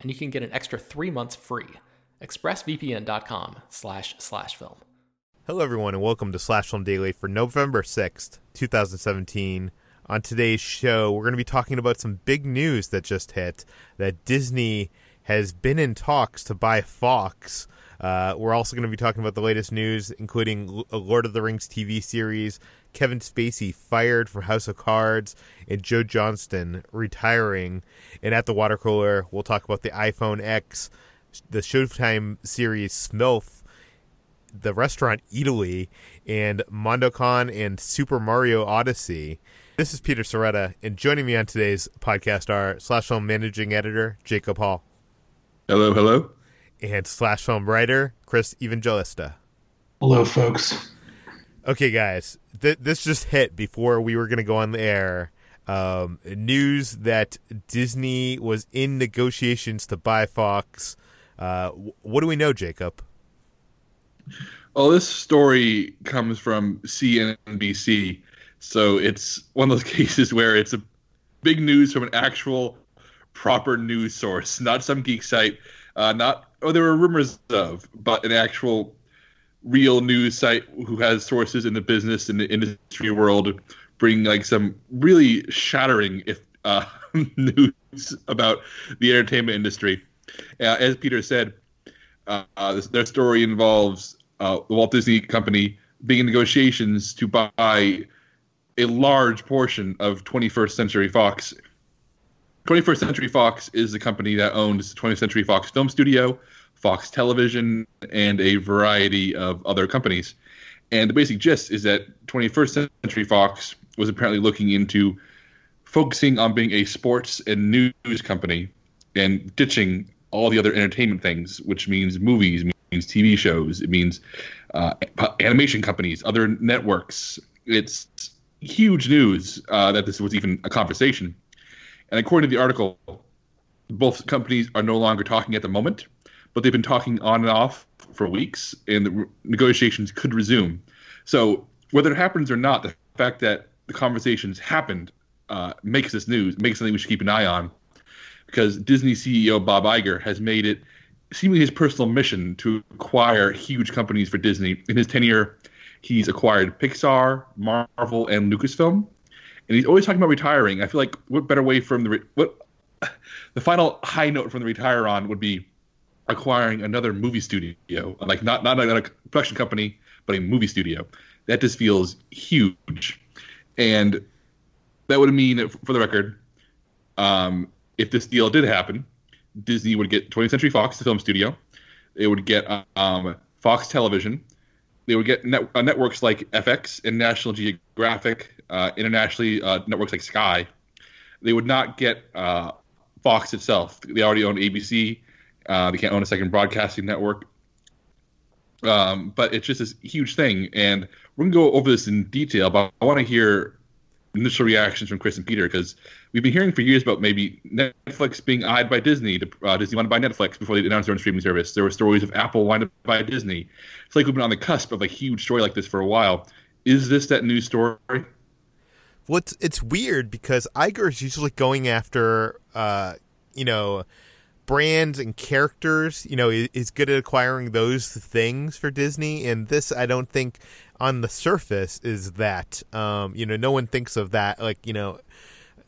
and you can get an extra three months free. ExpressVPN.com slash slash film. Hello, everyone, and welcome to Slash Film Daily for November 6th, 2017. On today's show, we're going to be talking about some big news that just hit that Disney has been in talks to buy Fox. Uh, we're also going to be talking about the latest news, including a Lord of the Rings TV series, Kevin Spacey fired from House of Cards, and Joe Johnston retiring. And at the water cooler, we'll talk about the iPhone X, the Showtime series Smilf, the restaurant Eataly, and MondoCon and Super Mario Odyssey. This is Peter Sciretta, and joining me on today's podcast are Slash Film Managing Editor Jacob Hall. Hello, hello. And Slash Film Writer Chris Evangelista. Hello, folks. Okay, guys, th- this just hit before we were going to go on the air. Um, news that Disney was in negotiations to buy Fox. Uh, what do we know, Jacob? Well, this story comes from CNBC, so it's one of those cases where it's a big news from an actual proper news source, not some geek site, uh, not oh there were rumors of, but an actual real news site who has sources in the business and the industry world bring like some really shattering if uh, news about the entertainment industry. Uh, as Peter said, uh, their story involves uh, the Walt Disney Company being in negotiations to buy a large portion of 21st Century Fox. 21st Century Fox is the company that owns 20th Century Fox Film Studio, Fox Television, and a variety of other companies. And the basic gist is that 21st Century Fox was apparently looking into focusing on being a sports and news company and ditching all the other entertainment things, which means movies, means TV shows, it means uh, animation companies, other networks. It's huge news uh, that this was even a conversation. And according to the article, both companies are no longer talking at the moment but they've been talking on and off for weeks, and the negotiations could resume. So whether it happens or not, the fact that the conversations happened uh, makes this news, makes something we should keep an eye on, because Disney CEO Bob Iger has made it seemingly his personal mission to acquire huge companies for Disney. In his tenure, he's acquired Pixar, Marvel, and Lucasfilm, and he's always talking about retiring. I feel like what better way from the re- what the final high note from the retire on would be acquiring another movie studio, like not not a, production company, but a movie studio. That just feels huge, and that would mean, for the record, um, if this deal did happen, Disney would get 20th Century Fox, the film studio. They would get um, Fox Television. They would get net, uh, networks like FX and National Geographic, uh, internationally uh, networks like Sky. They would not get uh, Fox itself. They already own ABC, uh, they can't own a second broadcasting network. Um, but it's just this huge thing, and we're gonna go over this in detail. But I want to hear initial reactions from Chris and Peter because we've been hearing for years about maybe Netflix being eyed by Disney. To, uh, Disney wanted to buy Netflix before they announced their own streaming service. There were stories of Apple wanting to buy Disney. It's like we've been on the cusp of a huge story like this for a while. Is this that news story? Well, it's it's weird because Iger is usually going after, uh, you know, brands and characters. You know, is good at acquiring those things for Disney, and this I don't think on the surface is that. Um, you know, no one thinks of that like you know,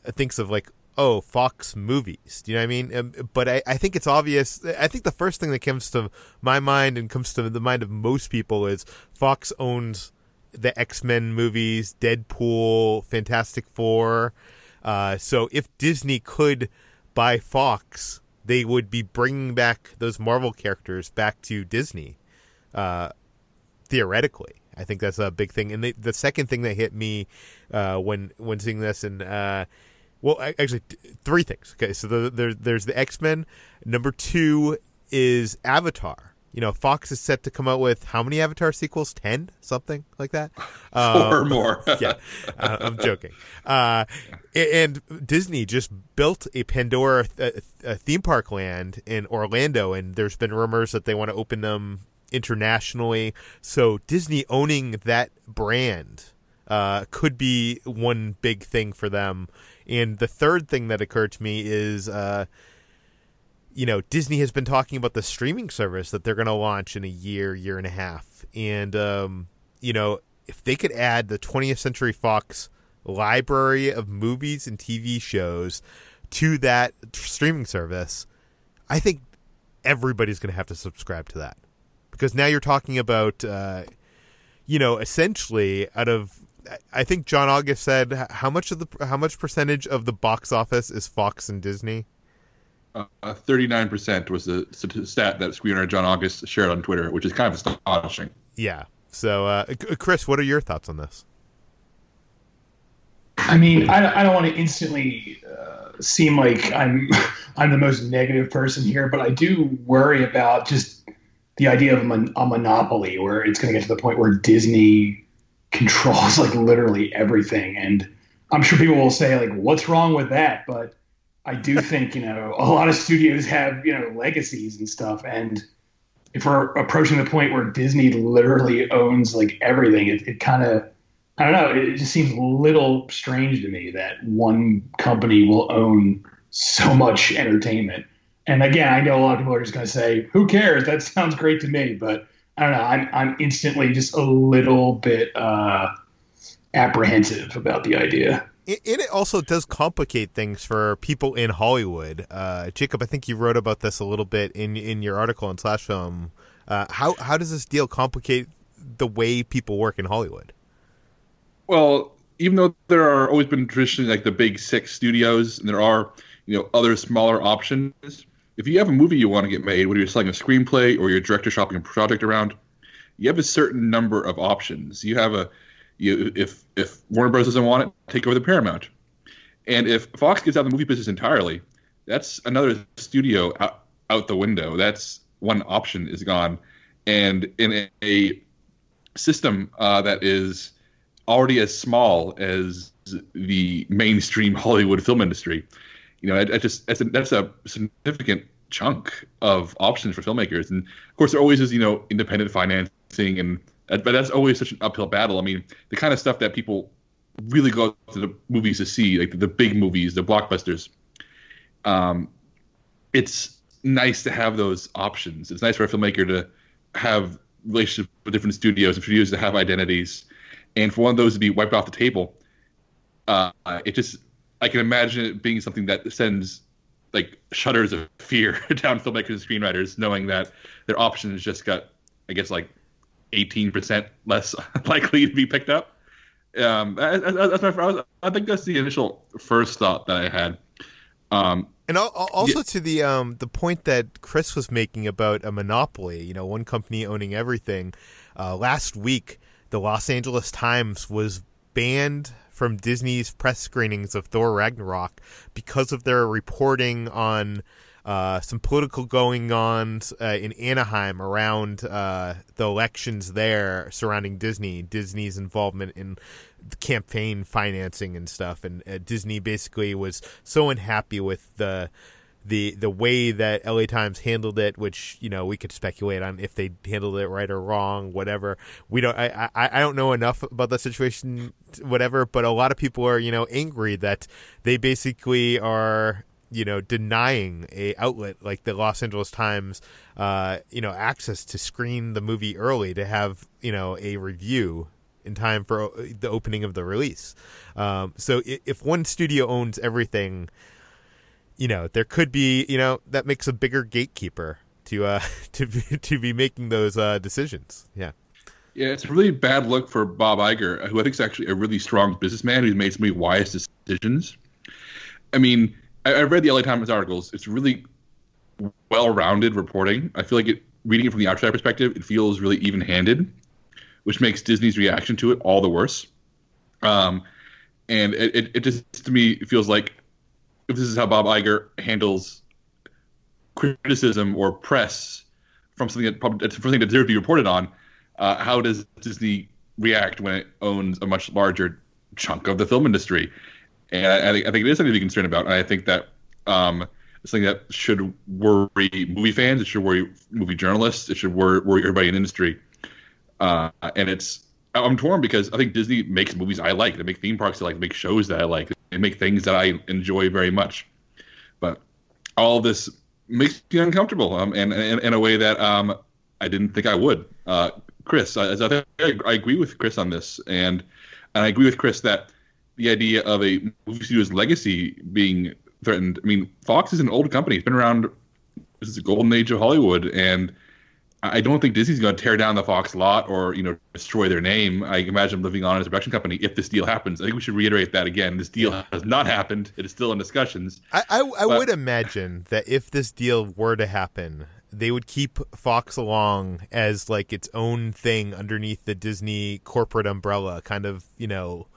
thinks of like oh Fox movies. Do you know what I mean? Um, but I, I think it's obvious. I think the first thing that comes to my mind and comes to the mind of most people is Fox owns the X Men movies, Deadpool, Fantastic Four. Uh, so if Disney could buy Fox, they would be bringing back those Marvel characters back to Disney. Uh, theoretically, I think that's a big thing. And they, the second thing that hit me uh, when when seeing this, and uh, well, actually, three things. Okay, so the, there, there's the X Men. Number two is Avatar you know, Fox is set to come out with how many Avatar sequels? Ten, something like that, um, or more. yeah, uh, I'm joking. Uh, and Disney just built a Pandora th- a theme park land in Orlando, and there's been rumors that they want to open them internationally. So Disney owning that brand uh, could be one big thing for them. And the third thing that occurred to me is uh, you know, Disney has been talking about the streaming service that they're going to launch in a year, year and a half. And, um, you know, if they could add the 20th Century Fox library of movies and TV shows to that streaming service, I think everybody's going to have to subscribe to that. Because now you're talking about, uh, you know, essentially out of I think John August said how much of the how much percentage of the box office is Fox and Disney? Uh, thirty-nine percent was the stat that screenwriter John August shared on Twitter, which is kind of astonishing. Yeah. So, uh, Chris, what are your thoughts on this? I mean, I, I don't want to instantly uh, seem like I'm I'm the most negative person here, but I do worry about just the idea of a, mon- a monopoly, where it's going to get to the point where Disney controls like literally everything, and I'm sure people will say like, "What's wrong with that?" But I do think, you know, a lot of studios have, you know, legacies and stuff. And if we're approaching the point where Disney literally owns like everything, it, it kind of, I don't know, it just seems a little strange to me that one company will own so much entertainment. And again, I know a lot of people are just going to say, who cares? That sounds great to me. But I don't know. I'm, I'm instantly just a little bit uh, apprehensive about the idea it, it also does complicate things for people in Hollywood. Uh, Jacob, I think you wrote about this a little bit in in your article on Slash Film. Uh, how how does this deal complicate the way people work in Hollywood? Well, even though there are always been traditionally like the big six studios, and there are you know other smaller options. If you have a movie you want to get made, whether you're selling a screenplay or you're director shopping a project around, you have a certain number of options. You have a you, if if Warner Bros. doesn't want it, take over the Paramount. And if Fox gets out of the movie business entirely, that's another studio out, out the window. That's one option is gone. And in a, system uh, that is already as small as the mainstream Hollywood film industry, you know, I, I just that's a, that's a significant chunk of options for filmmakers. And of course, there always is, you know, independent financing and but that's always such an uphill battle. I mean, the kind of stuff that people really go to the movies to see, like the, the big movies, the blockbusters. Um, it's nice to have those options. It's nice for a filmmaker to have relationships with different studios and studios to have identities, and for one of those to be wiped off the table. Uh, it just I can imagine it being something that sends like shudders of fear down filmmakers and screenwriters, knowing that their options just got, I guess, like 18% less likely to be picked up. Um, that's my, I think that's the initial first thought that I had. Um, and also yeah. to the um, the point that Chris was making about a monopoly, you know, one company owning everything. Uh, last week, the Los Angeles Times was banned from Disney's press screenings of Thor Ragnarok because of their reporting on uh, some political going on uh, in Anaheim around uh, the elections there surrounding Disney, Disney's involvement in campaign financing and stuff. And uh, Disney basically was so unhappy with the the the way that LA Times handled it, which you know we could speculate on if they handled it right or wrong, whatever. We don't. I I, I don't know enough about the situation, whatever. But a lot of people are you know angry that they basically are you know denying a outlet like the Los Angeles Times, uh, you know, access to screen the movie early to have you know a review in time for the opening of the release. Um, so if one studio owns everything you know, there could be, you know, that makes a bigger gatekeeper to uh to be, to be making those uh decisions. Yeah. Yeah, it's really bad look for Bob Iger, who I think is actually a really strong businessman who's made some really wise decisions. I mean, I, I read the LA Times articles. It's really well-rounded reporting. I feel like it, reading it from the outside perspective, it feels really even-handed, which makes Disney's reaction to it all the worse. Um, and it, it, it just to me feels like if this is how Bob Iger handles criticism or press from something that probably something that deserves to be reported on, uh, how does Disney react when it owns a much larger chunk of the film industry? And I, I, think, I think it is something to be concerned about. And I think that um, it's something that should worry movie fans. It should worry movie journalists. It should worry, worry everybody in the industry. Uh, and it's I'm torn because I think Disney makes movies I like. They make theme parks I like. They make shows that I like. They make things that I enjoy very much. But all this makes me uncomfortable, um, and, in a way that um, I didn't think I would. Uh, Chris, I, I, I agree with Chris on this, and and I agree with Chris that the idea of a movie studio's legacy being threatened. I mean, Fox is an old company. It's been around. since the golden age of Hollywood, and I don't think Disney's going to tear down the Fox lot or you know destroy their name. I imagine living on as a production company if this deal happens. I think we should reiterate that again. This deal has not happened. It is still in discussions. I, I, I but, would imagine that if this deal were to happen, they would keep Fox along as like its own thing underneath the Disney corporate umbrella, kind of you know,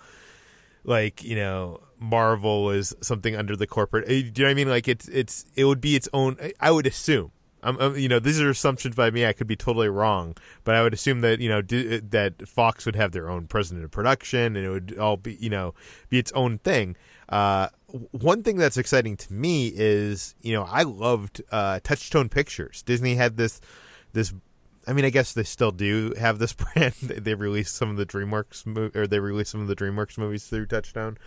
like you know Marvel is something under the corporate. Eh, do you know what I mean? Like it's it's it would be its own. I would assume I'm, I'm, you know, these are assumptions by me. I could be totally wrong, but I would assume that you know d- that Fox would have their own president of production, and it would all be you know be its own thing. Uh, one thing that's exciting to me is you know I loved uh, Touchstone Pictures. Disney had this this. I mean, I guess they still do have this brand. they released some of the DreamWorks mo- or they released some of the DreamWorks movies through Touchstone,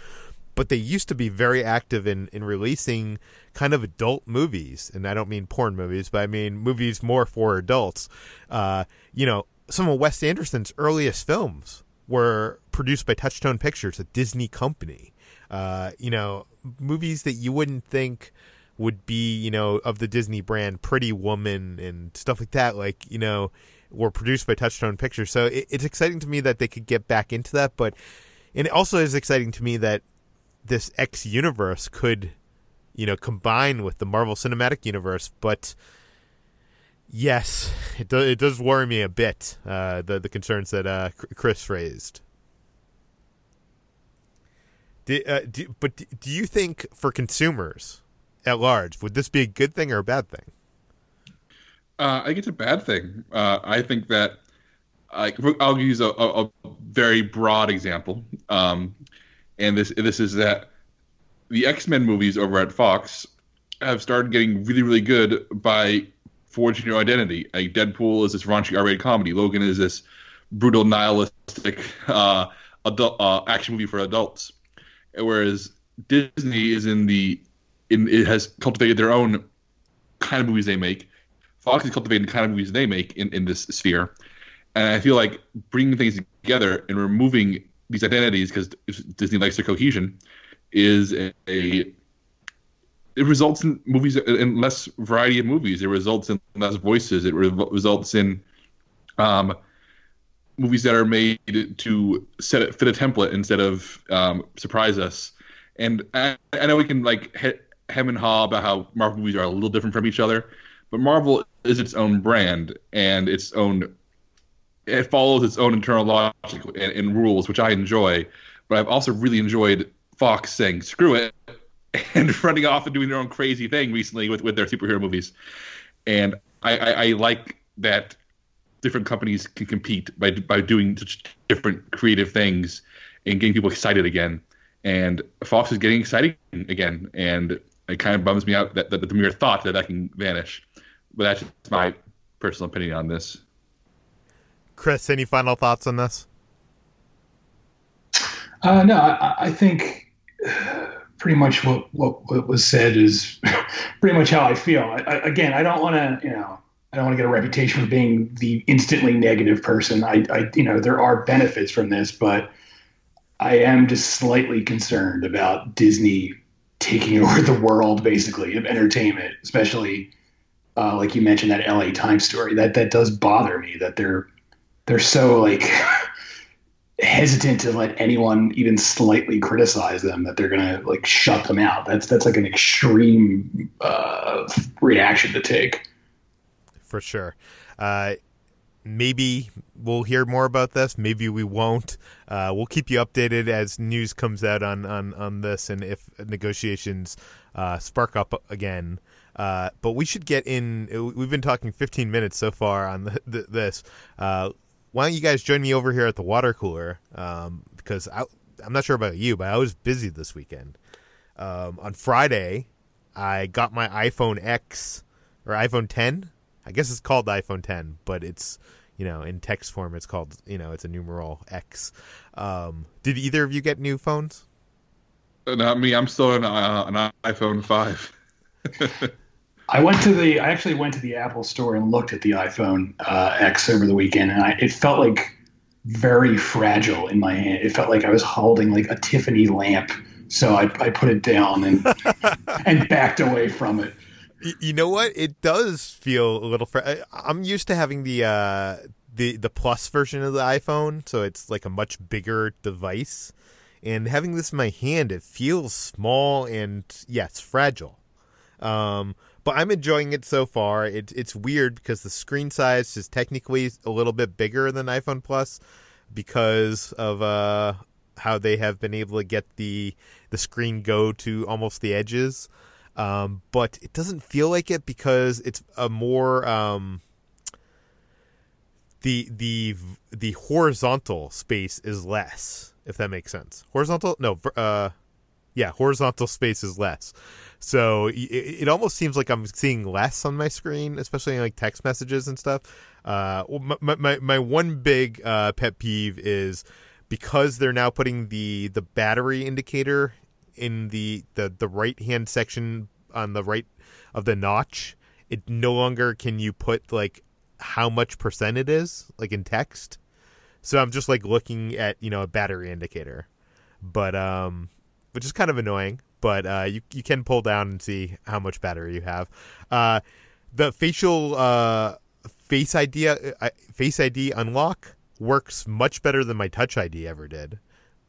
but they used to be very active in, in releasing kind of adult movies. And I don't mean porn movies, but I mean movies more for adults. Uh, you know, some of Wes Anderson's earliest films were produced by Touchstone Pictures, a Disney company. Uh, you know, movies that you wouldn't think would be, you know, of the Disney brand, Pretty Woman and stuff like that, like, you know, were produced by Touchstone Pictures. So it, it's exciting to me that they could get back into that, but and it also is exciting to me that this X universe could, you know, combine with the Marvel Cinematic Universe. But yes, it does, it does worry me a bit. Uh, the the concerns that uh, Chris raised. Do, uh, do, but do you think for consumers at large would this be a good thing or a bad thing? Uh, I think it's a bad thing. Uh, I think that I, will use a, a, a, very broad example. Um, and this this is that the X Men movies over at Fox have started getting really really good by forging your identity. Like Deadpool is this raunchy R-rated comedy. Logan is this brutal nihilistic uh, adult uh, action movie for adults. Whereas Disney is in the in it has cultivated their own kind of movies they make. Fox is cultivating the kind of movies they make in, in this sphere. And I feel like bringing things together and removing these identities because Disney likes their cohesion is a, a, it results in movies in less variety of movies. It results in less voices. It re- results in um, movies that are made to set it, fit a template instead of um, surprise us. And I, I, know we can like he- hem and haw about how Marvel movies are a little different from each other, but Marvel is its own brand and its own it follows its own internal logic and, and, rules, which I enjoy. But I've also really enjoyed Fox saying "screw it" and running off and doing their own crazy thing recently with, with their superhero movies. And I, I, I like that different companies can compete by by doing such different creative things and getting people excited again. And Fox is getting exciting again. And it kind of bums me out that, that the mere thought that that can vanish. But that's just my personal opinion on this. Chris, any final thoughts on this? Uh, no, I, I think pretty much what, what, what was said is pretty much how I feel. I, I, again, I don't want to, you know, I don't want to get a reputation for being the instantly negative person. I, I, you know, there are benefits from this, but I am just slightly concerned about Disney taking over the world, basically, of entertainment, especially uh, like you mentioned that LA Times story. That that does bother me that they're they're so like hesitant to let anyone even slightly criticize them that they're gonna like shut them out. That's that's like an extreme uh, reaction to take. For sure. Uh, maybe we'll hear more about this. Maybe we won't. Uh, we'll keep you updated as news comes out on on, on this and if negotiations uh, spark up again. Uh, but we should get in. We've been talking 15 minutes so far on the, the, this. Uh, why don't you guys join me over here at the water cooler? Um, because I, I'm not sure about you, but I was busy this weekend. Um, on Friday, I got my iPhone X or iPhone 10. I guess it's called the iPhone 10, but it's you know in text form it's called you know it's a numeral X. Um, did either of you get new phones? Uh, not me. I'm still on uh, an iPhone five. I went to the. I actually went to the Apple store and looked at the iPhone uh, X over the weekend, and I, it felt like very fragile in my hand. It felt like I was holding like a Tiffany lamp. So I, I put it down and and backed away from it. You know what? It does feel a little. Fr- I'm used to having the uh, the the plus version of the iPhone, so it's like a much bigger device. And having this in my hand, it feels small and yes, fragile. Um, but I'm enjoying it so far. It, it's weird because the screen size is technically a little bit bigger than iPhone Plus because of uh, how they have been able to get the the screen go to almost the edges. Um, but it doesn't feel like it because it's a more um, the the the horizontal space is less. If that makes sense, horizontal no, uh, yeah, horizontal space is less. So it, it, almost seems like I'm seeing less on my screen, especially in like text messages and stuff. Uh, my, my, my one big uh, pet peeve is because they're now putting the the battery indicator in the the, the right hand section on the right of the notch. It no longer can you put like how much percent it is like in text. So I'm just like looking at you know a battery indicator, but um, which is kind of annoying but uh, you you can pull down and see how much battery you have. Uh, the facial uh, face ID uh, face ID unlock works much better than my Touch ID ever did.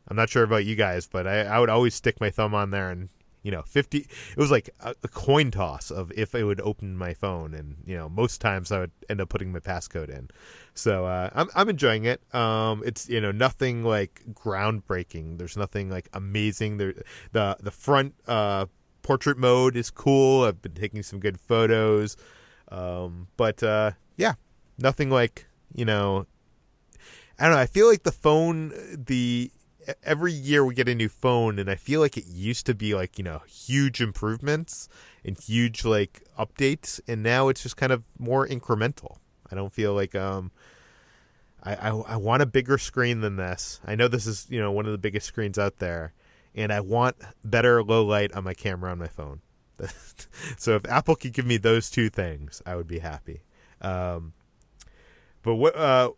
I'm not sure about you guys, but I, I would always stick my thumb on there and you know 50 it was like a, a, coin toss of if it would open my phone and you know most times i would end up putting my passcode in. So uh, I'm, I'm enjoying it. Um, it's you know nothing like groundbreaking. There's nothing like amazing. There the the front uh, portrait mode is cool. I've been taking some good photos. Um, but uh, yeah nothing like you know i don't know. I feel like the phone the every year we get a new phone and I feel like it used to be like, you know, huge improvements and huge like updates and now it's just kind of more incremental. I don't feel like um I, I, I want a bigger screen than this. I know this is, you know, one of the biggest screens out there and I want better low light on my camera on my phone. so if Apple could give me those two things, I would be happy. Um but what uh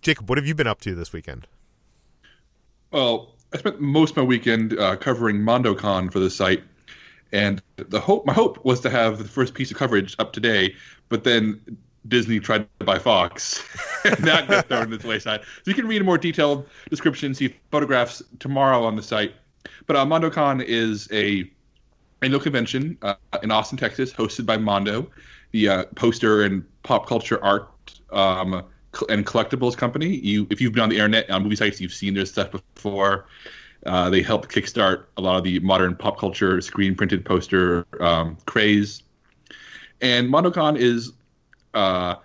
Jacob, what have you been up to this weekend? Well, I spent most of my weekend uh, covering MondoCon for the site, and the hope my hope was to have the first piece of coverage up today, but then Disney tried to buy Fox, and that got thrown to the wayside. So you can read a more detailed description, see photographs tomorrow on the site. But uh, MondoCon is a annual convention uh, in Austin, Texas, hosted by Mondo, the uh, poster and pop culture art um, and collectibles company. You, if you've been on the internet on movie sites, you've seen their stuff before. Uh, they helped kickstart a lot of the modern pop culture screen printed poster um, craze. And MondoCon is, uh,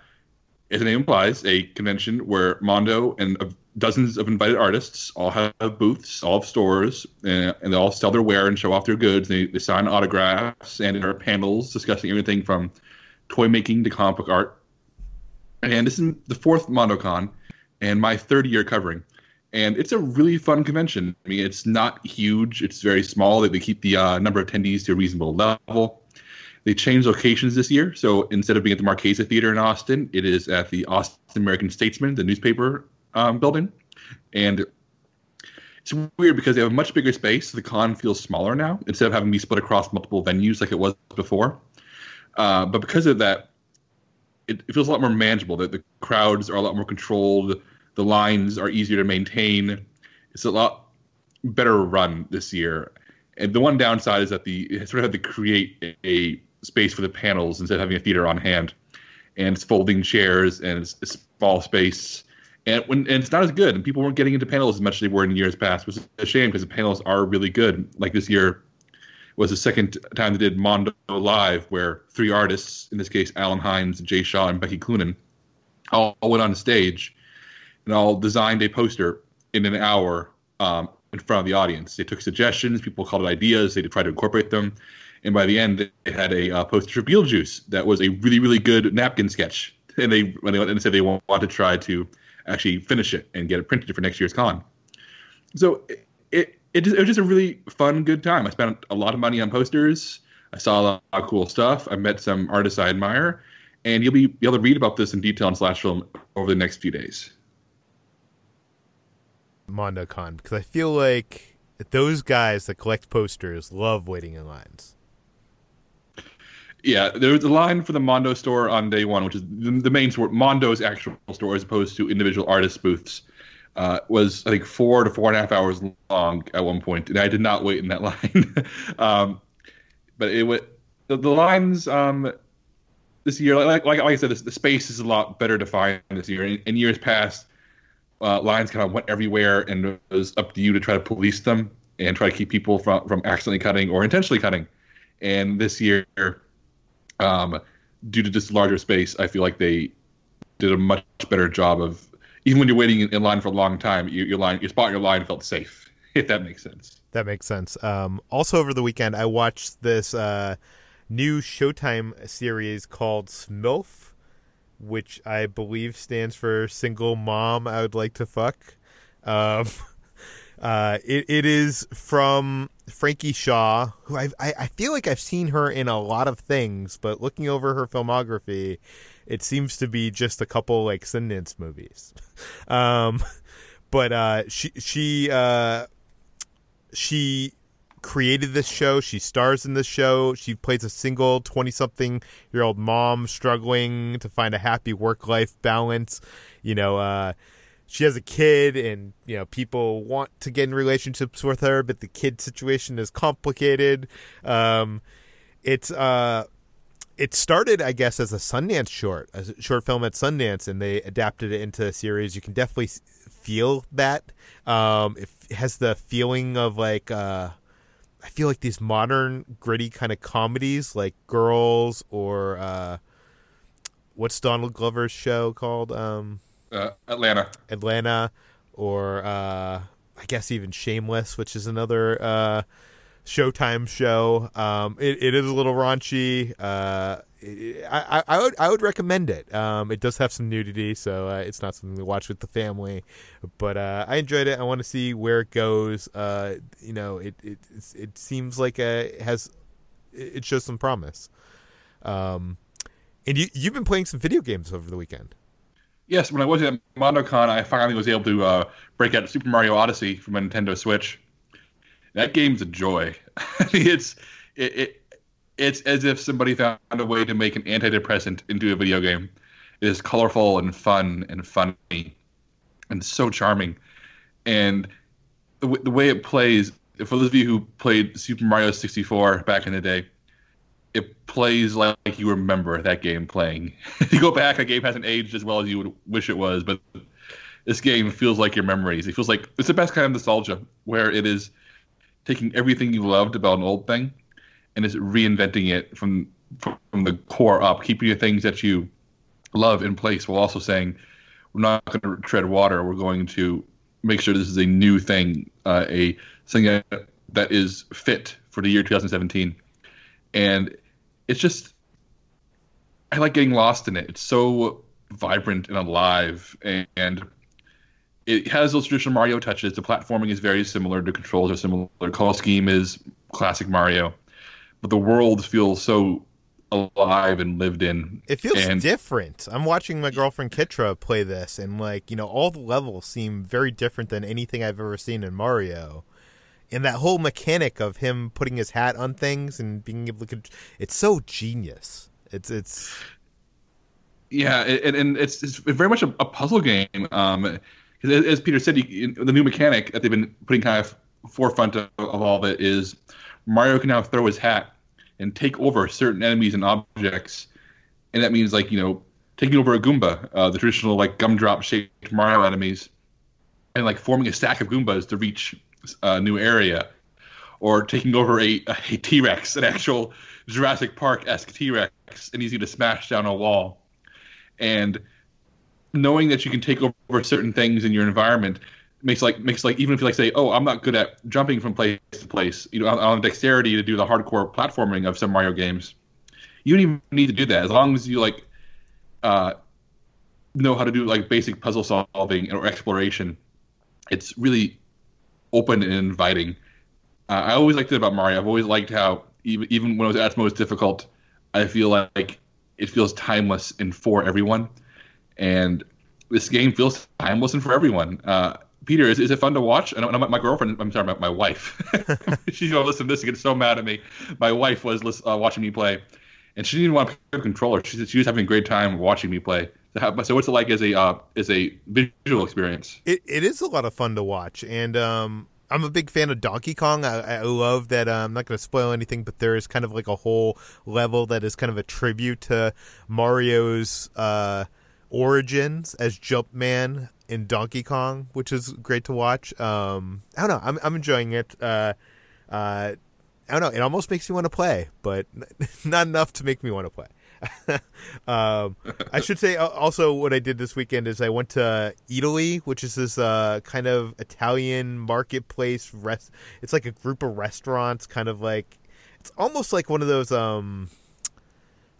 as the name implies, a convention where Mondo and a dozens of invited artists, all have booths, all have stores, and, and they all sell their ware and show off their goods. They, they sign autographs, and there are panels discussing everything from toy making to comic book art. And this is the fourth MondoCon, and my third year covering. And it's a really fun convention. I mean, it's not huge; it's very small. They, they keep the uh, number of attendees to a reasonable level. They changed locations this year, so instead of being at the Marchesa Theater in Austin, it is at the Austin American Statesman, the newspaper um, building, and it's weird because they have a much bigger space. So the con feels smaller now instead of having to be split across multiple venues like it was before. Uh, but because of that, it, it, feels a lot more manageable. That the crowds are a lot more controlled. The lines are easier to maintain. It's a lot better run this year. And the one downside is that the it sort of had to create a, a space for the panels instead of having a theater on hand. And it's folding chairs and it's, it's small space and when and it's not as good, and people weren't getting into panels as much as they were in years past, which is a shame because the panels are really good. Like this year was the second time they did Mondo Live, where three artists, in this case Alan Hynes, Jay Shaw, and Becky Cloonan, all, went on stage and all designed a poster in an hour um, in front of the audience. They took suggestions, people called it ideas, they tried to incorporate them, and by the end, they had a uh, poster for Beetlejuice that was a really, really good napkin sketch. And they when they and said they want to try to actually finish it and get it printed for next year's con. So it, it, it was just a really fun, good time. I spent a lot of money on posters. I saw a lot of cool stuff. I met some artists I admire, and you'll be, be able to read about this in detail on Slash Film over the next few days. MondoCon, because I feel like those guys that collect posters love waiting in lines. Yeah, there was a line for the Mondo store on day one, which is the, the main store, Mondo's actual store, as opposed to individual artist booths. Uh, was I think four to four and a half hours long at one point, and I did not wait in that line. um, but it was the, the lines um, this year, like, like, like I said, the space is a lot better defined this year. In, in years past, uh, lines kind of went everywhere, and it was up to you to try to police them and try to keep people from from accidentally cutting or intentionally cutting. And this year, um, due to just larger space, I feel like they did a much better job of even when you're waiting in line for a long time, you, your line, your spot in your line felt safe. If that makes sense. That makes sense. Um, also, over the weekend, I watched this uh, new Showtime series called Smilf, which I believe stands for Single Mom I Would Like to Fuck. Um, uh, it, it is from Frankie Shaw, who I, I feel like I've seen her in a lot of things, but looking over her filmography, it seems to be just a couple like Sundance movies. um, but uh, she she uh, she created this show. She stars in this show. She plays a single twenty something year old mom struggling to find a happy work life balance. You know. Uh, she has a kid and you know people want to get in relationships with her but the kid situation is complicated um, it's uh it started i guess as a sundance short a short film at sundance and they adapted it into a series. You can definitely feel that. Um, it has the feeling of like uh, i feel like these modern gritty kind of comedies like girls or uh, what's donald glover's show called? Um, uh, Atlanta. Atlanta, or uh, I guess even Shameless, which is another uh, Showtime show. Um, it, it is a little raunchy. Uh, I, I would I would recommend it. Um, it does have some nudity, so uh, it's not something to watch with the family. But uh, I enjoyed it. I want to see where it goes. Uh, you know, it it it seems like it has it shows some promise. Um, and you you've been playing some video games over the weekend. Yes, when I was at MondoCon, I finally was able to uh, break out Super Mario Odyssey from a Nintendo Switch. That game's a joy. it's it, it, it's as if somebody found a way to make an antidepressant into a video game. It is colorful and fun and funny and so charming. And the, the way it plays, for those of you who played Super Mario 64 back in the day, it plays like you remember that game playing. if you go back, that game hasn't aged as well as you would wish it was, but this game feels like your memories. It feels like it's the best kind of nostalgia where it is taking everything you loved about an old thing and is reinventing it from from the core up, keeping the things that you love in place while also saying, we're not going to tread water. We're going to make sure this is a new thing, uh, a thing that, that is fit for the year 2017. And it's just, I like getting lost in it. It's so vibrant and alive, and, and it has those traditional Mario touches. The platforming is very similar. The controls are similar. The color scheme is classic Mario, but the world feels so alive and lived in. It feels and, different. I'm watching my girlfriend Kitra play this, and like you know, all the levels seem very different than anything I've ever seen in Mario. And that whole mechanic of him putting his hat on things and being able to, it's so genius. It's it's yeah, and, and it's, it's very much a, a puzzle game. Um, as Peter said, you, the new mechanic that they've been putting kind of forefront of, of all of it is Mario can now throw his hat and take over certain enemies and objects, and that means like you know taking over a Goomba, uh, the traditional like gumdrop shaped Mario enemies, and like forming a stack of Goombas to reach a new area, or taking over a a T Rex, an actual Jurassic Park esque T Rex, and easy to smash down a wall, and knowing that you can take over certain things in your environment makes like makes like even if you like say oh i'm not good at jumping from place to place you know on dexterity to do the hardcore platforming of some mario games. You don't even need to do that. As long as you like uh, know how to do like basic puzzle solving or exploration it's really open and inviting. Uh, i always liked it about mario. I've always liked how even, even when it was at its most difficult i feel like it feels timeless and for everyone and this game feels timeless and for everyone. Uh, Peter, is, is it fun to watch? And my, my girlfriend, I'm sorry, my, my wife, she's gonna listen to this and get so mad at me. My wife was uh, watching me play, and she didn't even want to pick a controller. She she was having a great time watching me play. So, what's it like as a uh, as a visual experience? It it is a lot of fun to watch, and um, I'm a big fan of Donkey Kong. I, I love that. Uh, I'm not going to spoil anything, but there is kind of like a whole level that is kind of a tribute to Mario's. Uh, origins as Jumpman in Donkey Kong, which is great to watch. Um, I don't know. I'm I'm enjoying it. Uh, uh, I don't know. It almost makes me want to play, but not enough to make me want to play. um, I should say also what I did this weekend is I went to Eataly, which is this uh, kind of Italian marketplace. Rest. It's like a group of restaurants, kind of like it's almost like one of those um,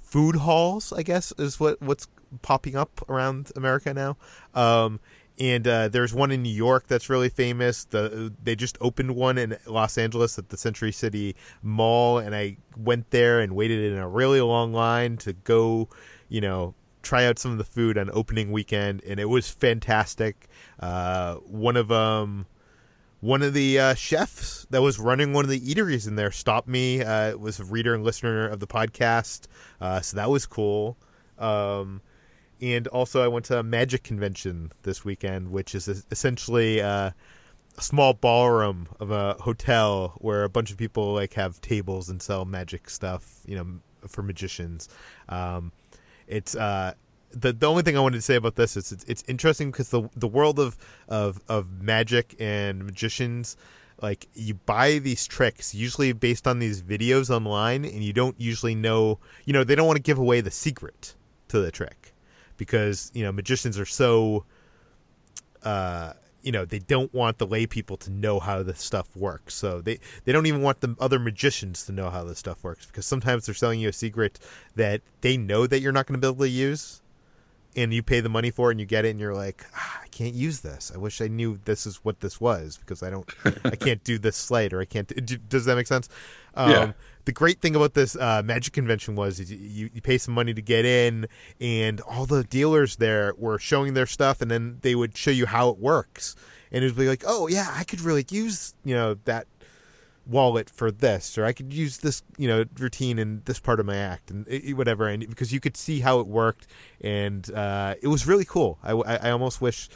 food halls. I guess is what what's popping up around America now. Um, and uh, there's one in New York that's really famous. The they just opened one in Los Angeles at the Century City Mall, and I went there and waited in a really long line to go, you know, try out some of the food on opening weekend, and it was fantastic. Uh, one of um, one of the uh, chefs that was running one of the eateries in there stopped me. Uh, was a reader and listener of the podcast, uh, so that was cool. Um, and also I went to a magic convention this weekend, which is essentially uh, a small ballroom of a hotel where a bunch of people like have tables and sell magic stuff, you know, for magicians. Um, it's uh, the the only thing I wanted to say about this is it's, it's interesting because the the world of of of magic and magicians like you buy these tricks usually based on these videos online and you don't usually know you know they don't want to give away the secret to the trick because you know magicians are so uh, you know they don't want the lay people to know how the stuff works. So they they don't even want the other magicians to know how the stuff works because sometimes they're selling you a secret that they know that you're not going to be able to use and you pay the money for it and you get it and you're like ah, i can't use this. I wish i knew this is what this was because i don't i can't do this slate or i can't do, does that make sense? Um, yeah. The great thing about this uh, magic convention was you, you pay some money to get in and all the dealers there were showing their stuff and then they would show you how it works. And it would be like oh yeah i could really use you know that wallet for this or i could use this you know routine in this part of my act and it, whatever. And because you could see how it worked and uh, it was really cool. I, I, almost wish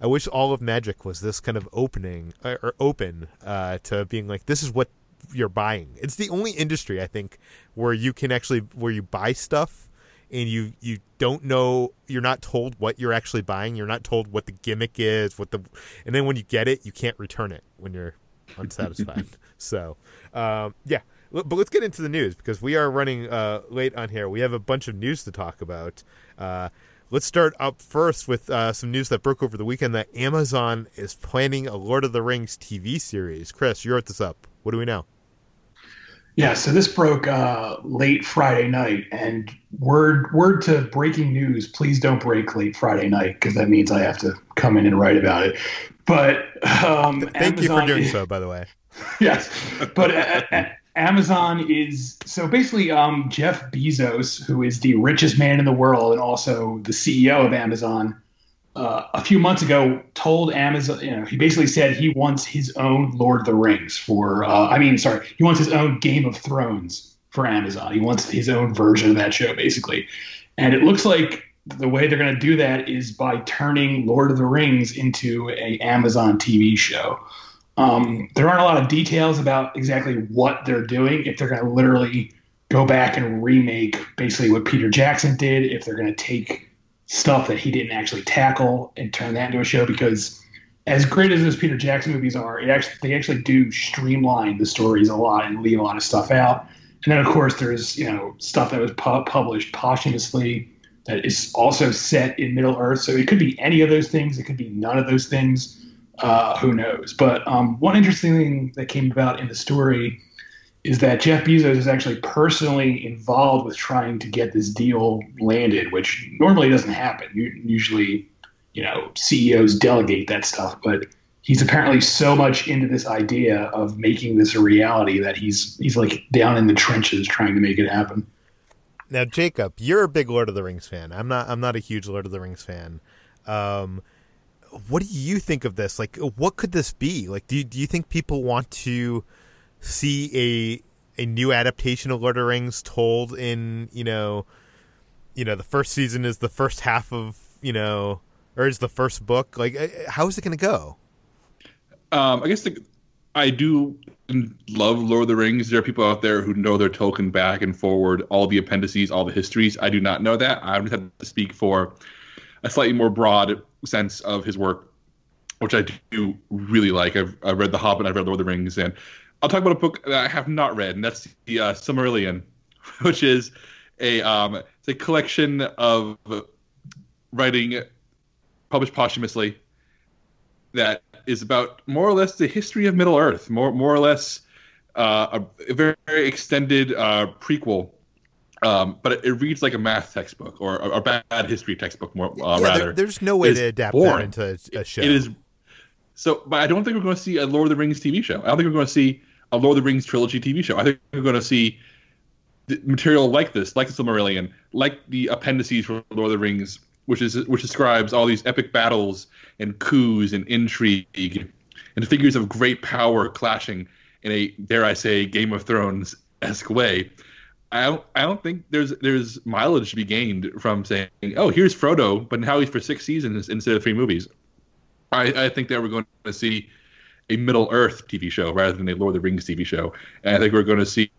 i wish all of magic was this kind of opening or open uh, to being like this is what you're buying it's the only industry i think where you can actually where you buy stuff and you you don't know you're not told what you're actually buying you're not told what the gimmick is what the and then when you get it you can't return it when you're unsatisfied So, um, yeah. But let's get into the news because we are running uh, late on here. We have a bunch of news to talk about. Uh, let's start up first with uh, some news that broke over the weekend that Amazon is planning a Lord of the Rings TV series. Chris, you wrote this up. What do we know? Yeah, so this broke uh, late Friday night, and word word to breaking news: please don't break late Friday night because that means I have to come in and write about it. But um, thank Amazon you for doing is, so, by the way. yes, but uh, uh, Amazon is so basically um, Jeff Bezos, who is the richest man in the world and also the CEO of Amazon, uh, a few months ago told Amazon, you know, he basically said he wants his own Lord of the Rings for, uh, I mean, sorry, he wants his own Game of Thrones for Amazon. He wants his own version of that show, basically. And it looks like the way they're going to do that is by turning Lord of the Rings into a Amazon TV show. Um, there aren't a lot of details about exactly what they're doing. If they're going to literally go back and remake basically what Peter Jackson did, if they're going to take stuff that he didn't actually tackle and turn that into a show, because as great as those Peter Jackson movies are, it actually they actually do streamline the stories a lot and leave a lot of stuff out. And then of course there's you know stuff that was pu- published posthumously that is also set in Middle Earth. So it could be any of those things. It could be none of those things. Uh, who knows? But um, one interesting thing that came about in the story is that Jeff Bezos is actually personally involved with trying to get this deal landed, which normally doesn't happen. Usually, you know, CEOs delegate that stuff, but he's apparently so much into this idea of making this a reality that he's he's like down in the trenches trying to make it happen. Now, Jacob, you're a big Lord of the Rings fan. I'm not. I'm not a huge Lord of the Rings fan. Um, what do you think of this? Like, what could this be? Like, do you, do you think people want to see a a new adaptation of Lord of the Rings told in you know, you know, the first season is the first half of you know, or is the first book? Like, uh, how is it going to go? Um, I guess the, I do love Lord of the Rings. There are people out there who know their Tolkien back and forward, all the appendices, all the histories. I do not know that. I just have to speak for a slightly more broad sense of his work, which I do really like. I've, I've read The Hobbit, I've read Lord of the Rings, and I'll talk about a book that I have not read, and that's the uh, Silmarillion, which is a um, it's a collection of writing published posthumously that is about more or less the history of Middle Earth, more more or less uh, a, a, very, very extended uh, prequel. Um, but it, it, reads like a math textbook or a, a bad history textbook, more uh, yeah, rather. There, there's no way to adapt boring. that into a show. It is so, but I don't think we're going to see a Lord of the Rings TV show. I don't think we're going to see a Lord of the Rings trilogy TV show. I think we're going to see material like this, like the Silmarillion, like the appendices for Lord of the Rings, which is which describes all these epic battles and coups and intrigue and figures of great power clashing in a dare I say Game of Thrones esque way. I don't I don't think there's there's mileage to be gained from saying, oh, here's Frodo, but now he's for six seasons instead of three movies. I, I think that we're going to see a Middle Earth TV show rather than a Lord of the Rings TV show. And I think we're going to see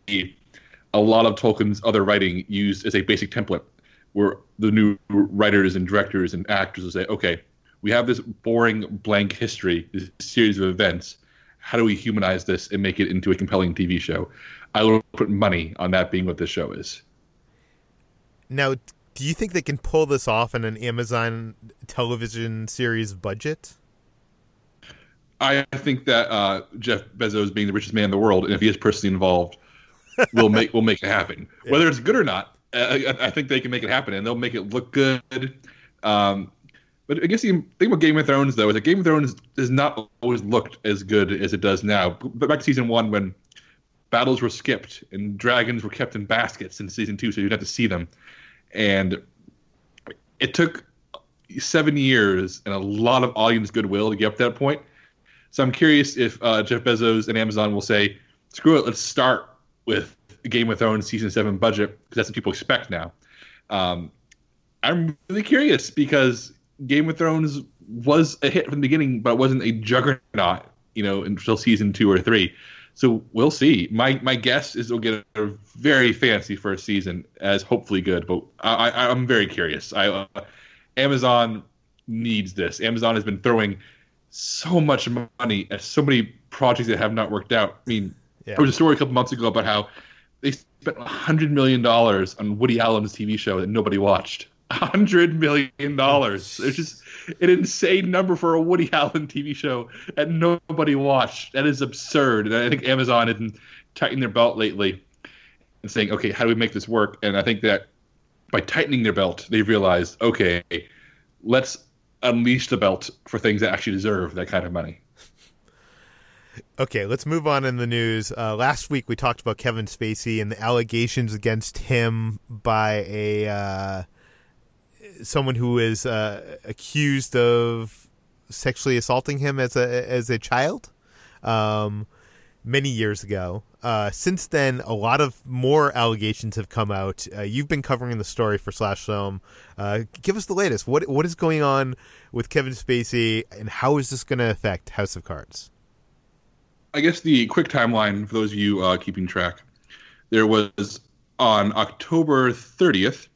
a lot of Tolkien's other writing used as a basic template where the new writers and directors and actors will say, okay, we have this boring blank history, this series of events. How do we humanize this and make it into a compelling TV show? I will put money on that being what this show is. Now, do you think they can pull this off in an Amazon television series budget? I think that uh, Jeff Bezos, being the richest man in the world, and if he is personally involved, will make will make it happen. Yeah. Whether it's good or not, I, I, think they can make it happen, and they'll make it look good. Um, but I guess the thing about Game of Thrones, though, is that Game of Thrones has not always looked as good as it does now. But back to season one, when battles were skipped and dragons were kept in baskets in season two, so you'd have to see them, and it took seven years and a lot of audience goodwill to get up to that point so I'm curious if uh, Jeff Bezos and Amazon will say, "Screw it, let's start with Game of Thrones season seven budget because that's what people expect now." Um, I'm really curious because Game of Thrones was a hit from the beginning, but it wasn't a juggernaut, you know, until season two or three. So we'll see. My my guess is we'll get a very fancy first season, as hopefully good. But I, I am very curious. I uh, Amazon needs this. Amazon has been throwing so much money at so many projects that have not worked out. I mean, yeah. there was a story a couple months ago about how they spent hundred million dollars on Woody Allen's TV show that nobody watched. hundred million dollars. It's just an insane number for a Woody Allen TV show that nobody watched. That is absurd. And I think Amazon has been tightening their belt lately and saying, okay, how do we make this work? And I think that by tightening their belt, they realized, okay, let's unleash the belt for things that actually deserve that kind of money. Okay, let's move on in the news. Uh, last week we talked about Kevin Spacey and the allegations against him by a uh, someone who is uh, accused of sexually assaulting him as a as a child um, many years ago. Uh, since then, a lot of more allegations have come out. Uh, you've been covering the story for Slash Film. Uh, give us the latest. What what is going on with Kevin Spacey, and how is this going to affect House of Cards? I guess the quick timeline for those of you uh, keeping track. There was on October 30th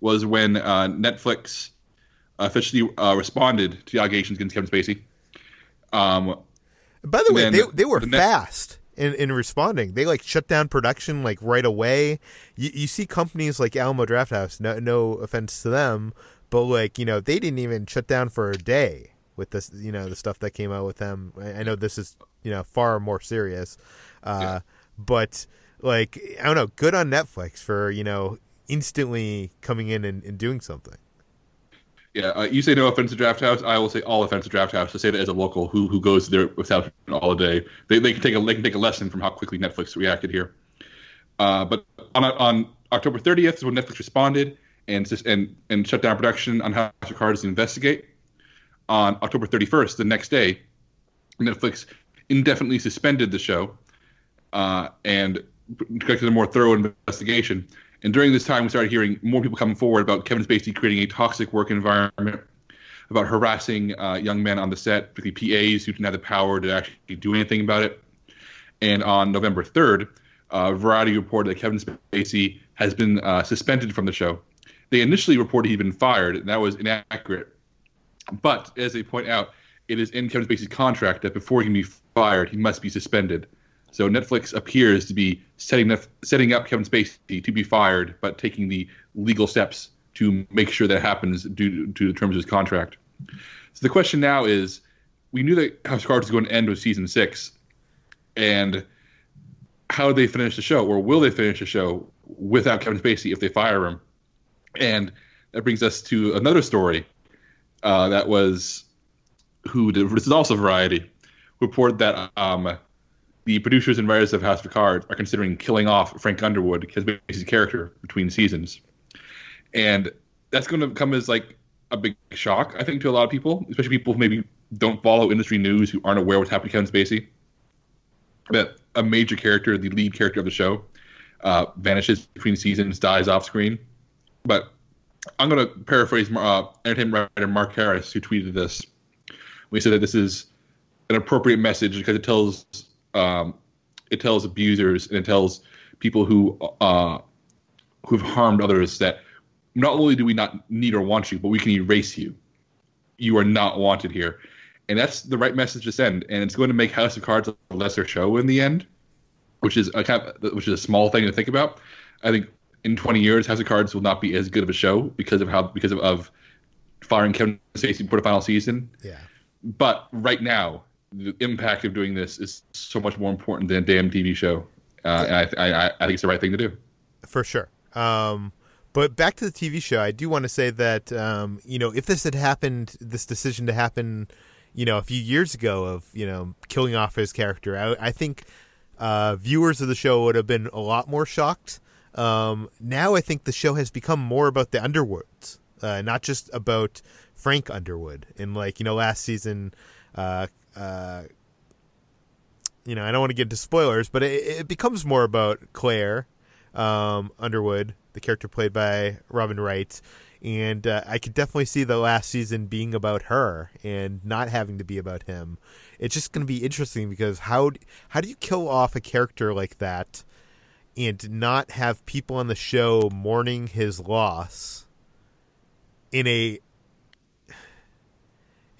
was when uh, Netflix officially uh, responded to the allegations against Kevin Spacey. Um, By the way, they they were the fast in, in responding. They like shut down production like right away. You, you see companies like Alamo Drafthouse. No no offense to them, but like you know they didn't even shut down for a day with this you know the stuff that came out with them. I, I know this is you know far more serious, uh, yeah. but like I don't know, good on Netflix for you know instantly coming in and, and doing something. Yeah, uh, you say no offense to Drafthouse. I will say all offense to Drafthouse. To say that as a local who who goes there without all day, they, they can take a they can take a lesson from how quickly Netflix reacted here. Uh, but on on October 30th is when Netflix responded and and and shut down production on House of Cards to investigate. On October 31st, the next day, Netflix indefinitely suspended the show uh, and conducted a more thorough investigation. And during this time, we started hearing more people coming forward about Kevin Spacey creating a toxic work environment, about harassing uh, young men on the set, particularly PAs who didn't have the power to actually do anything about it. And on November 3rd, uh, Variety reported that Kevin Spacey has been uh, suspended from the show. They initially reported he'd been fired, and that was inaccurate. But as they point out, it is in Kevin Spacey's contract that before he can be fired, he must be suspended. So Netflix appears to be setting up, setting up Kevin Spacey to be fired, but taking the legal steps to make sure that happens due to, the terms of his contract. So the question now is, we knew that House of Cards was going to end with season six, and how do they finish the show, or will they finish the show without Kevin Spacey if they fire him? And that brings us to another story uh, that was who did, this is also Variety report that um, the producers and writers of House of Cards are considering killing off Frank Underwood, his character, between seasons, and that's going to come as like a big shock, I think, to a lot of people, especially people who maybe don't follow industry news, who aren't aware what's happening to Kevin Spacey. That a major character, the lead character of the show, uh, vanishes between seasons, dies off screen. But I'm going to paraphrase uh, entertainment writer Mark Harris, who tweeted this. We said that this is an appropriate message because it tells um, it tells abusers and it tells people who uh, who've harmed others that not only do we not need or want you, but we can erase you. You are not wanted here, and that's the right message to send. And it's going to make House of Cards a lesser show in the end, which is a kind of, which is a small thing to think about. I think in 20 years, House of Cards will not be as good of a show because of how because of, of firing Kevin Spacey for the final season. Yeah. But right now, the impact of doing this is so much more important than a damn TV show. Uh, and I, I, I think it's the right thing to do. For sure. Um, but back to the TV show, I do want to say that um, you know if this had happened, this decision to happen, you know, a few years ago of you know killing off his character, I, I think uh, viewers of the show would have been a lot more shocked. Um, now I think the show has become more about the Underwoods, uh, not just about Frank Underwood. And like you know, last season, uh, uh, you know, I don't want to get into spoilers, but it, it becomes more about Claire um, Underwood, the character played by Robin Wright, and uh, I could definitely see the last season being about her and not having to be about him. It's just going to be interesting because how how do you kill off a character like that and not have people on the show mourning his loss in a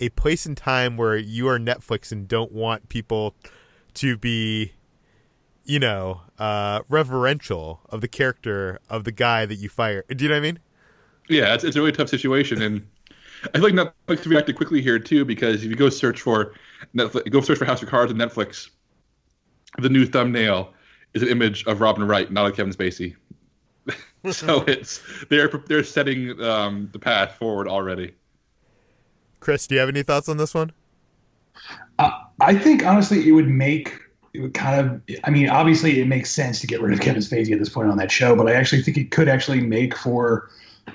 a place and time where you are Netflix and don't want people to be, you know, uh, reverential of the character of the guy that you fire. Do you know what I mean? Yeah, it's, it's a really tough situation, and I feel like Netflix reacted quickly here too because if you go search for Netflix, go search for House of Cards on Netflix, the new thumbnail is an image of Robin Wright, not of Kevin Spacey. so it's they're they're setting um, the path forward already. Chris, do you have any thoughts on this one? Uh, I think honestly, it would make it would kind of. I mean, obviously, it makes sense to get rid of Kevin Spacey at this point on that show, but I actually think it could actually make for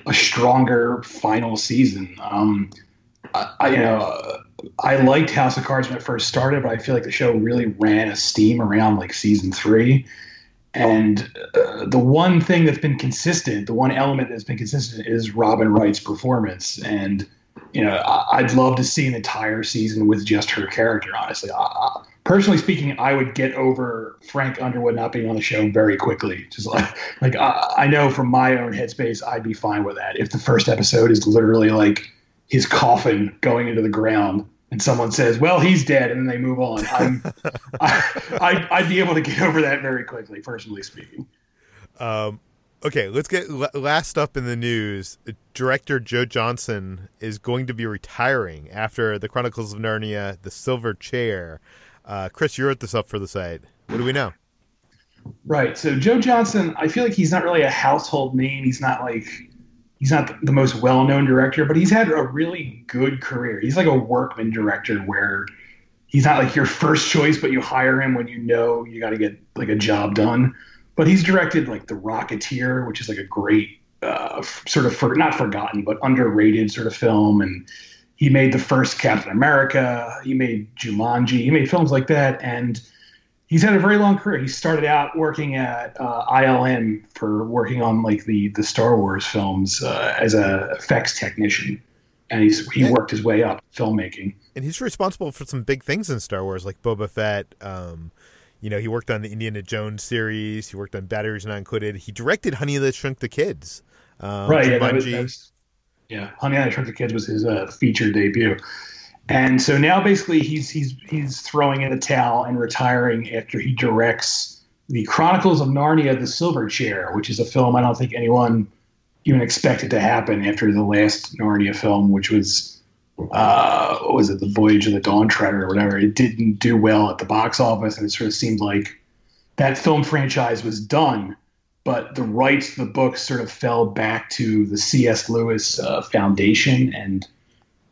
a stronger final season. Um, I, I, you know, I liked House of Cards when it first started, but I feel like the show really ran a steam around like season three. And uh, the one thing that's been consistent, the one element that's been consistent, is Robin Wright's performance. And you know, I, would love to see an entire season with just her character. Honestly, I, personally speaking, I would get over Frank Underwood not being on the show very quickly. Just like, like I, I know from my own headspace, I'd be fine with that. If the first episode is literally like his coffin going into the ground, and someone says, "Well, he's dead," and then they move on, I'm, I, I, would be able to get over that very quickly, personally speaking. Um, okay, let's get last up in the news. Director Joe Johnston is going to be retiring after the Chronicles of Narnia: The Silver Chair. Uh, Chris, you wrote this up for the site. What do we know? Right. So Joe Johnston, I feel like he's not really a household name. He's not like he's not the most well-known director, but he's had a really good career. He's like a workman director where he's not like your first choice, but you hire him when you know you got to get like a job done. But he's directed like The Rocketeer, which is like a great uh, sort of for, not forgotten but underrated sort of film, and he made the first Captain America. He made Jumanji. He made films like that, and he's had a very long career. He started out working at uh, ILM for working on like the the Star Wars films uh, as a effects technician, and he's he worked his way up filmmaking. And he's responsible for some big things in Star Wars, like Boba Fett. Um, you know, he worked on the Indiana Jones series. He worked on Batteries Not Included. He directed Honey That Shrunk the Kids. Um, right. Yeah, that was, that was, yeah, Honey I Shrunk the Kids was his uh, feature debut. And so now basically he's he's he's throwing in the towel and retiring after he directs the Chronicles of Narnia: The Silver Chair, which is a film I don't think anyone even expected to happen after the last Narnia film, which was uh, what was it, The Voyage of the Dawn Treader or whatever. It didn't do well at the box office, and it sort of seemed like that film franchise was done. But the rights to the book sort of fell back to the C.S. Lewis uh, Foundation and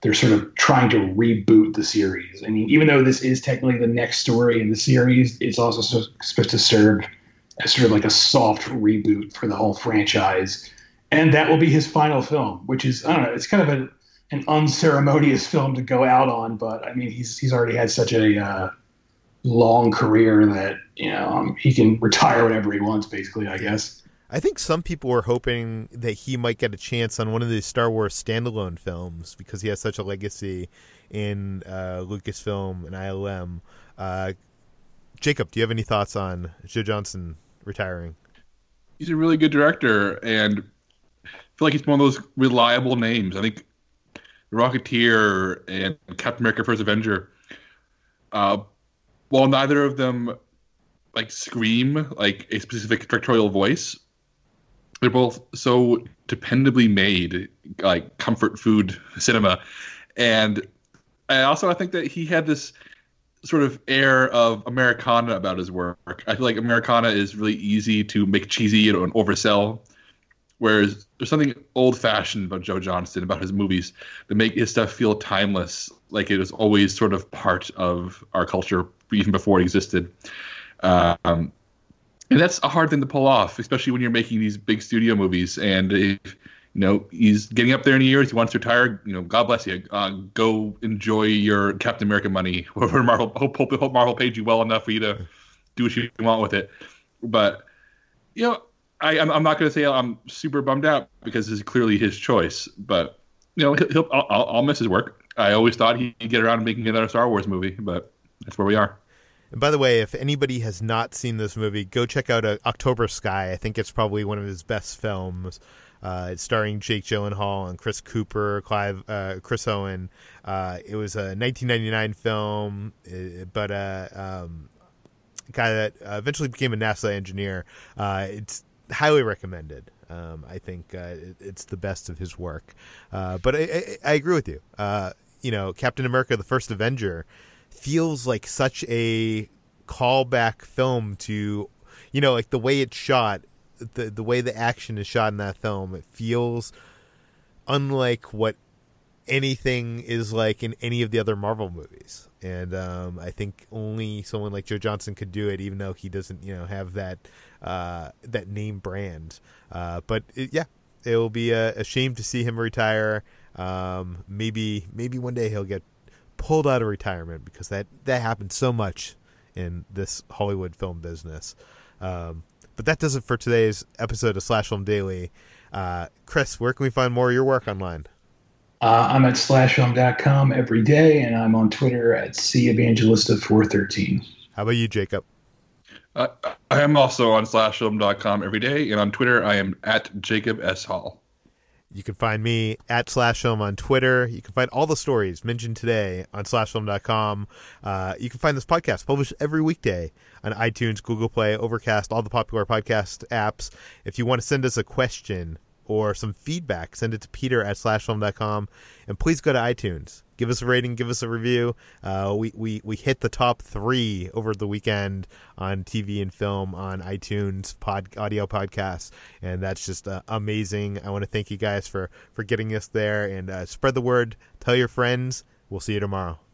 they're sort of trying to reboot the series. I mean, even though this is technically the next story in the series, it's also so, supposed to serve as sort of like a soft reboot for the whole franchise. And that will be his final film, which is I don't know, it's kind of a, an unceremonious film to go out on, but I mean, he's he's already had such a uh, long career that you know um, he can retire whenever he wants, basically. I guess. I think some people were hoping that he might get a chance on one of these Star Wars standalone films because he has such a legacy in uh, Lucasfilm and ILM. Uh, Jacob, do you have any thoughts on Joe Johnston retiring? He's a really good director, and I feel like he's one of those reliable names. I think Rocketeer and Captain America: First Avenger, uh, while neither of them like scream like a specific directorial voice, they're both so dependably made, like comfort food cinema, and I also I think that he had this sort of air of Americana about his work. I feel like Americana is really easy to make cheesy and oversell, whereas there's something old-fashioned about Joe Johnston about his movies that make his stuff feel timeless, like it was always sort of part of our culture even before it existed. Um, and that's a hard thing to pull off, especially when you're making these big studio movies. And if you know he's getting up there in years, he wants to retire. You know, God bless you. Uh, go enjoy your Captain America money. Marvel, hope, hope, hope Marvel paid you well enough for you to do what you want with it. But you know, I, I'm, I'm not going to say I'm super bummed out because this is clearly his choice. But you know, he'll, he'll I'll, I'll miss his work. I always thought he'd get around to making another Star Wars movie, but that's where we are. And by the way, if anybody has not seen this movie, go check out uh, October Sky. I think it's probably one of his best films. Uh, it's starring Jake Gyllenhaal and Chris Cooper, Clive, uh, Chris Owen. Uh, it was a 1999 film, uh, but a uh, um, guy that eventually became a NASA engineer. it's highly recommended. Um, I think uh, it, it's the best of his work. Uh, but I, I, I, agree with you. Uh, you know, Captain America: The First Avenger feels like such a callback film to, you know, like the way it's shot, the the way the action is shot in that film. It feels unlike what anything is like in any of the other Marvel movies. And um, I think only someone like Joe Johnston could do it, even though he doesn't, you know, have that uh, that name brand. Uh, but it, yeah, it will be a, a, shame to see him retire. Um, maybe maybe one day he'll get pulled out of retirement because that that happens so much in this Hollywood film business. Um, but that does it for today's episode of Slash Film Daily. Uh, Chris, where can we find more of your work online? Uh, I'm at slashfilm.com every day, and I'm on Twitter at cevangelista413. How about you, Jacob? Uh, I am also on slashfilm.com every day, and on Twitter, I am at Jacob S. Hall. You can find me at Slashfilm on Twitter. You can find all the stories mentioned today on slashfilm.com. Uh, you can find this podcast published every weekday on iTunes, Google Play, Overcast, all the popular podcast apps. If you want to send us a question or some feedback, send it to peter at slashfilm.com. And please go to iTunes. Give us a rating, give us a review. Uh, we, we, we hit the top three over the weekend on TV and film on iTunes pod, audio podcasts. And that's just uh, amazing. I want to thank you guys for, for getting us there and uh, spread the word. Tell your friends. We'll see you tomorrow.